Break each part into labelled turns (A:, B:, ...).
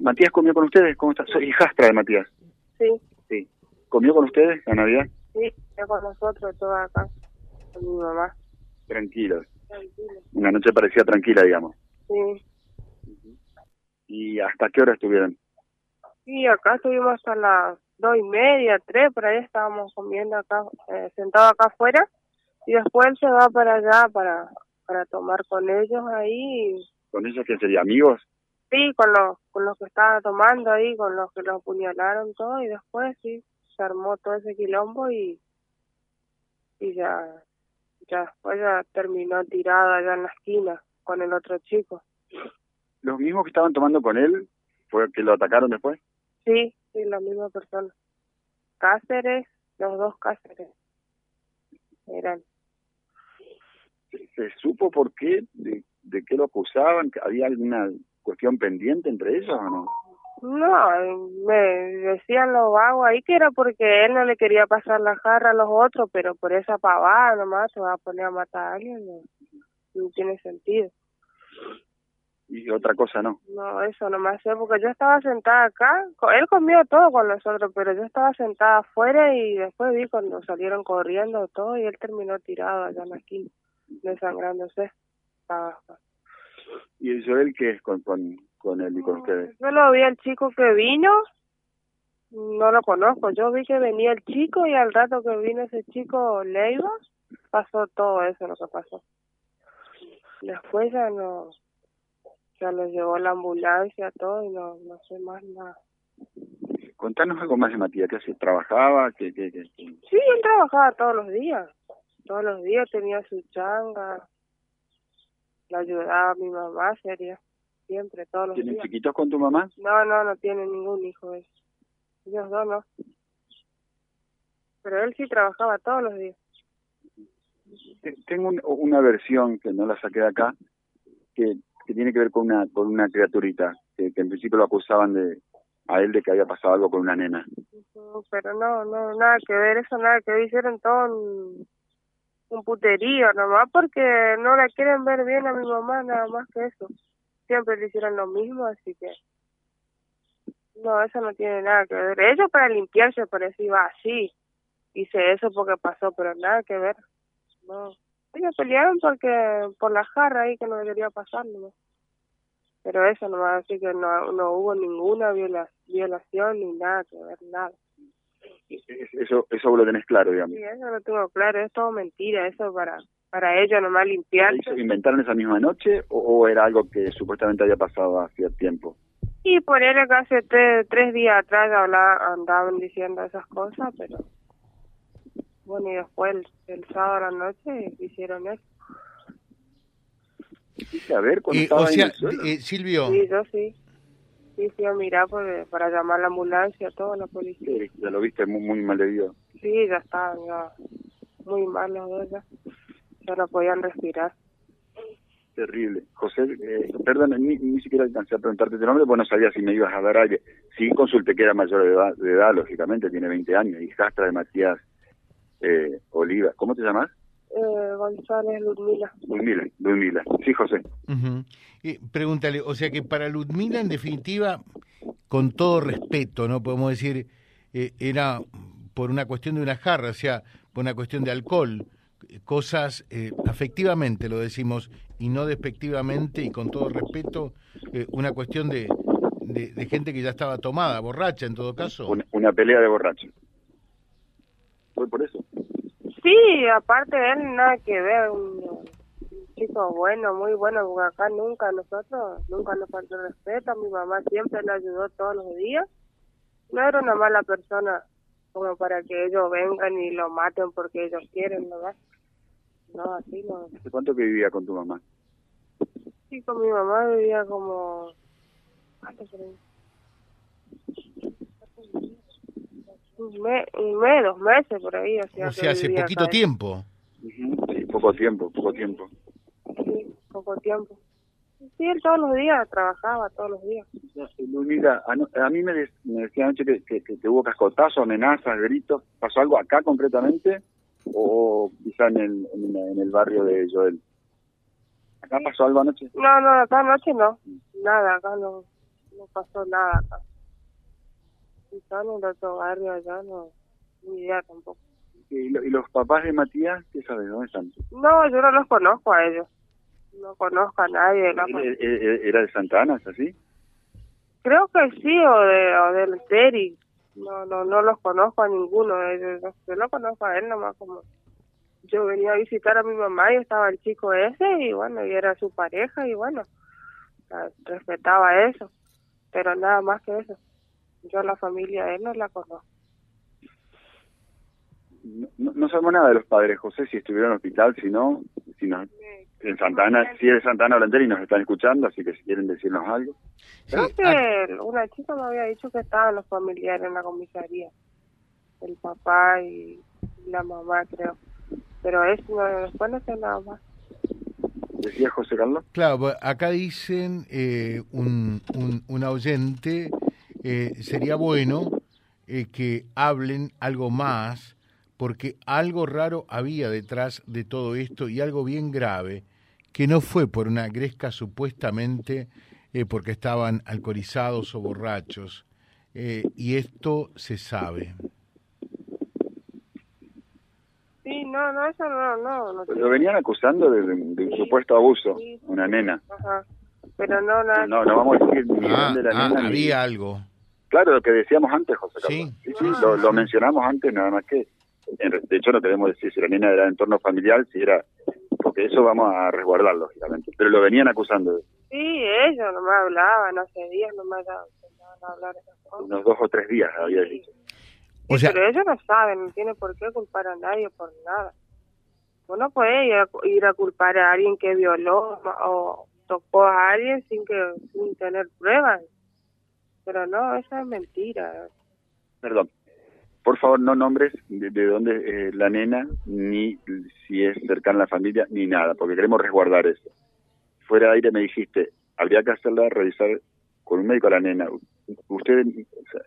A: Matías comió con ustedes, ¿cómo está? Soy hijastra de Matías.
B: Sí,
A: Sí. ¿Comió con ustedes la Navidad?
B: sí, está con nosotros, todo acá, con mi mamá.
A: Tranquilos.
B: Tranquilo.
A: Una noche parecía tranquila, digamos.
B: Sí,
A: ¿Y hasta qué hora estuvieron?
B: sí, acá estuvimos hasta las dos y media, tres, por ahí estábamos comiendo acá, eh, sentados acá afuera, y después él se va para allá para, para tomar con ellos ahí,
A: ¿Con ellos quién sería? ¿Amigos?
B: Sí, con los, con los que estaba tomando ahí, con los que los apuñalaron todo, y después sí, se armó todo ese quilombo y, y ya, ya después ya terminó tirado allá en la esquina con el otro chico.
A: ¿Los mismos que estaban tomando con él fue que lo atacaron después?
B: Sí, sí, la misma persona. Cáceres, los dos Cáceres. Eran.
A: ¿Se, se supo por qué? De, ¿De qué lo acusaban? ¿Había alguna cuestión pendiente entre ellos o no?
B: No, me decían los vagos ahí que era porque él no le quería pasar la jarra a los otros, pero por esa pavada nomás se va a poner a matar a alguien, no, no tiene sentido.
A: Y otra cosa no.
B: No, eso nomás sé, porque yo estaba sentada acá, él comió todo con nosotros, pero yo estaba sentada afuera y después vi cuando salieron corriendo todo y él terminó tirado allá en la esquina, desangrándose. Estaba-
A: ¿Y el Joel qué es con, con, con él y con ustedes?
B: Yo lo vi al chico que vino, no lo conozco, yo vi que venía el chico y al rato que vino ese chico Leiva, pasó todo eso lo que pasó. Después ya no, ya lo llevó la ambulancia, todo y no, no sé más nada.
A: Contanos algo más de Matías. ¿Qué hacía? ¿Trabajaba? ¿Qué, qué, qué?
B: Sí, él trabajaba todos los días, todos los días tenía su changa, le ayudaba a mi mamá, sería, siempre, todos los
A: ¿Tienen
B: días.
A: chiquitos con tu mamá?
B: No, no, no tiene ningún hijo ellos. Ellos dos no. Pero él sí trabajaba todos los días.
A: Te- Tengo un- una versión que no la saqué de acá, que, que tiene que ver con una con una criaturita, que, que en principio lo acusaban de a él de que había pasado algo con una nena.
B: Pero no, no, nada que ver, eso nada que ver. Hicieron todo un puterío nomás porque no la quieren ver bien a mi mamá, nada más que eso. Siempre le hicieron lo mismo, así que... No, eso no tiene nada que ver. Ellos para limpiarse parecía iba así. Hice eso porque pasó, pero nada que ver. No. Ellos pelearon porque por la jarra ahí que no debería pasar nomás. Pero eso nomás, así que no, no hubo ninguna viola, violación ni nada que ver, nada.
A: Es- Eso eso lo tenés claro, digamos.
B: Sí, eso lo tengo claro, es todo mentira, eso para para ellos nomás
A: ¿Se
B: limpiarse.
A: hizo- ¿Inventaron esa misma noche o, o era algo que supuestamente había pasado hacía tiempo?
B: Y por él que hace tres, tres días atrás hablaba, andaban diciendo esas cosas, pero bueno, y después el, el sábado a la noche hicieron eso.
A: A ver cuando
C: Eh,
A: estaba
C: o
A: ahí en
C: sea,
A: el suelo.
C: eh, Silvio,
B: Sí, yo sí. Sí, fui a mirar por- para llamar a la ambulancia, toda la policía.
A: Sí, ya lo viste muy, muy mal debido.
B: Sí, ya estaban ya muy mal los dos ya. Ya no podían respirar.
A: Terrible. José, eh, perdón, ni, ni siquiera alcancé a preguntarte tu nombre, porque no sabía si me ibas a dar aire. Sí, consulté que era mayor de edad, de edad, lógicamente, tiene 20 años, hijastra de Matías eh, Oliva. ¿Cómo te llamas?
B: Eh, González Ludmila.
A: Ludmila, Ludmila. Sí, José.
C: Eh, pregúntale, o sea que para Ludmila, en definitiva, con todo respeto, ¿no? Podemos decir, eh, era por una cuestión de una jarra, o sea, por una cuestión de alcohol, cosas eh, afectivamente, lo decimos, y no despectivamente, y con todo respeto, eh, una cuestión de, de, de gente que ya estaba tomada, borracha en todo caso.
A: Una, una pelea de borrachos. Fue por eso.
B: Sí, aparte de él, nada que ver, un, chico bueno, muy bueno, porque acá nunca nosotros, nunca nos faltó respeto, mi mamá siempre le ayudó todos los días. No era una mala persona como para que ellos vengan y lo maten porque ellos quieren, ¿verdad? No, así no.
A: ¿Hace cuánto que vivía con tu mamá?
B: Sí, con mi mamá vivía como... Un mes, un mes, dos meses por ahí. O sea,
C: o
B: que
C: sea, hace
B: vivía
C: poquito
B: acá.
C: tiempo.
A: Sí, poco tiempo, poco tiempo.
B: Sí, poco tiempo. Sí, él todos los días trabajaba, todos los días.
A: A, a mí me, de- me decía anoche que, que, que- que hubo cascotazos, amenazas, gritos. ¿Pasó algo acá concretamente? ¿O quizá en el, en, en el barrio de Joel? ¿Acá pasó algo anoche?
B: No, no, acá anoche no. Nada, acá no. no pasó nada acá. Están en otro barrio allá, no, ni idea tampoco.
A: ¿Y, lo- y los papás de Matías, qué sabes? ¿Dónde están?
B: No, yo no los conozco a ellos. No conozco a nadie
A: ¿Él-
B: familia.
A: él- él- ¿Era de Santa Ana, es así?
B: Creo que sí, o, de, o del Teri. No, no, no los conozco a ninguno de ellos. Yo- lo conozco a él nomás como... Yo venía a visitar a mi mamá y estaba el chico ese y bueno, y era su pareja y bueno, respetaba eso. Pero nada más que eso. Yo a la familia de él no la conozco.
A: No, no- no sabemos nada de los padres, José, si estuvieron en el hospital, si no, si no, en Santana, si es Santana Holandera y nos están escuchando, así que si quieren decirnos algo.
C: Sí,
B: Creo
C: ah,
B: que una chica me había dicho que estaban los familiares en la comisaría. El papá y la mamá, creo. Pero eso no, después no sé nada más.
A: Decía José Carlos.
C: Claro, pues, acá dicen eh, un, un, un oyente, eh, sería bueno eh, que hablen algo más, porque algo raro había detrás de todo esto y algo bien grave, que no fue por una gresca supuestamente eh, porque estaban alcoholizados o borrachos, eh, y esto se sabe.
B: Sí, no, no, eso no, no. no
A: Lo venían acusando de, de- de un supuesto abuso,
B: Sí.
A: una nena.
B: Ajá. Pero no, nada.
A: No, no vamos a decir ni de
C: Ah,
A: dónde la
C: ah,
A: nena. ni-
C: había algo.
A: Claro, lo que decíamos antes, José Carlos.
C: Sí.
A: sí, lo, lo mencionamos antes, nada más que. De hecho, no queremos decir si la nena era de entorno familiar, si era. Porque eso vamos a resguardar, lógicamente. Pero lo venían acusando.
B: Sí, ellos nomás hablaban, hace días nomás ya empezaban a hablar esas cosas.
A: Unos dos o tres días había
B: Sí.
A: dicho.
C: O sea,
B: pero ellos no saben, no tiene por qué culpar a nadie por nada. Uno puede ir a, ir a culpar a alguien que violó o tocó a alguien sin que sin tener pruebas. Pero no, eso es mentira.
A: Perdón. Por favor, no nombres de, de dónde eh, la nena, ni si es cercana a la familia, ni nada, porque queremos resguardar eso. Fuera de aire me dijiste, habría que hacerla revisar con un médico a la nena. ¿Ustedes,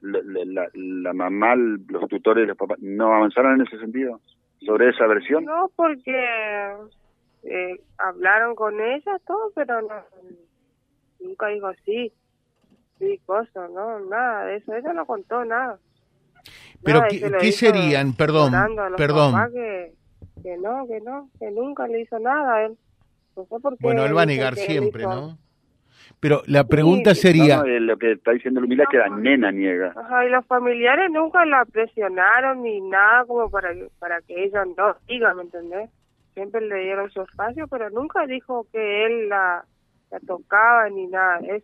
A: la- la mamá, los tutores, los papás, no avanzaron en ese sentido? ¿Sobre esa versión?
B: No, porque eh, hablaron con ella, todo, pero no, nunca dijo sí, sí, cosas, no, nada de eso. Ella no contó nada.
C: Pero
B: Nada,
C: ¿qué- qué serían? Perdón, perdón.
B: Que, que no, que no, que nunca le hizo nada a él. No sé por qué
C: Bueno, él va a negar siempre, ¿no? Pero la pregunta
B: Sí,
C: sería,
A: No, eh, lo que está diciendo Lumila es que la nena niega.
B: Ajá, y los familiares nunca la presionaron ni nada como para que, para que ella no diga, ¿me entendés? Siempre le dieron su espacio, pero nunca dijo que él la, la tocaba ni nada de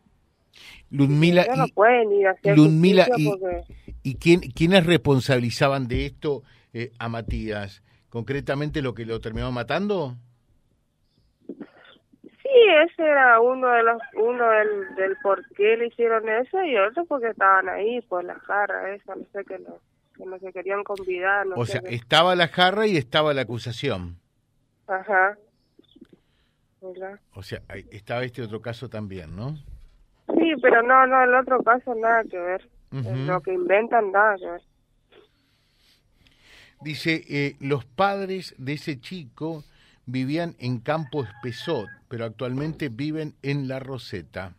B: no
C: y,
B: puede ni hacer
C: Ludmila,
B: justicia
C: y-
B: porque...
C: ¿y quién, quiénes responsabilizaban de esto eh, a Matías? ¿Concretamente lo que lo terminó matando?
B: Sí, ese era uno de los uno del, del por qué le hicieron eso y otro porque estaban ahí por la jarra esa, no sé que no, que no se querían convidar, no
C: O
B: sé
C: sea,
B: qué.
C: estaba la jarra y estaba la acusación.
B: Ajá. ¿Verdad?
C: O sea, estaba este otro caso también, ¿no?
B: Sí, pero no, no, el otro caso nada que ver.
C: Ujú.
B: Lo que inventan nada que ver.
C: Dice, eh, los padres de ese chico vivían en Campo Espesot, pero actualmente viven en La Roseta.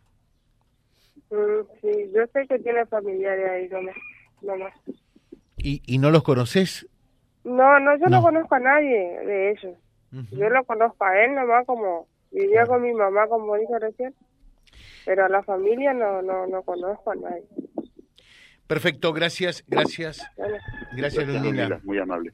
B: Mm, sí, yo sé que tiene familiares ahí nomás. nomás.
C: ¿Y, y no los conoces?
B: No, no, yo no.
C: No.
B: conozco a nadie de ellos. Yo lo conozco a él nomás como vivía con mi mamá, como dije recién. Pero a la familia no, no, no conozco a nadie.
C: Perfecto, gracias, gracias, gracias
A: Gracias, muy amable.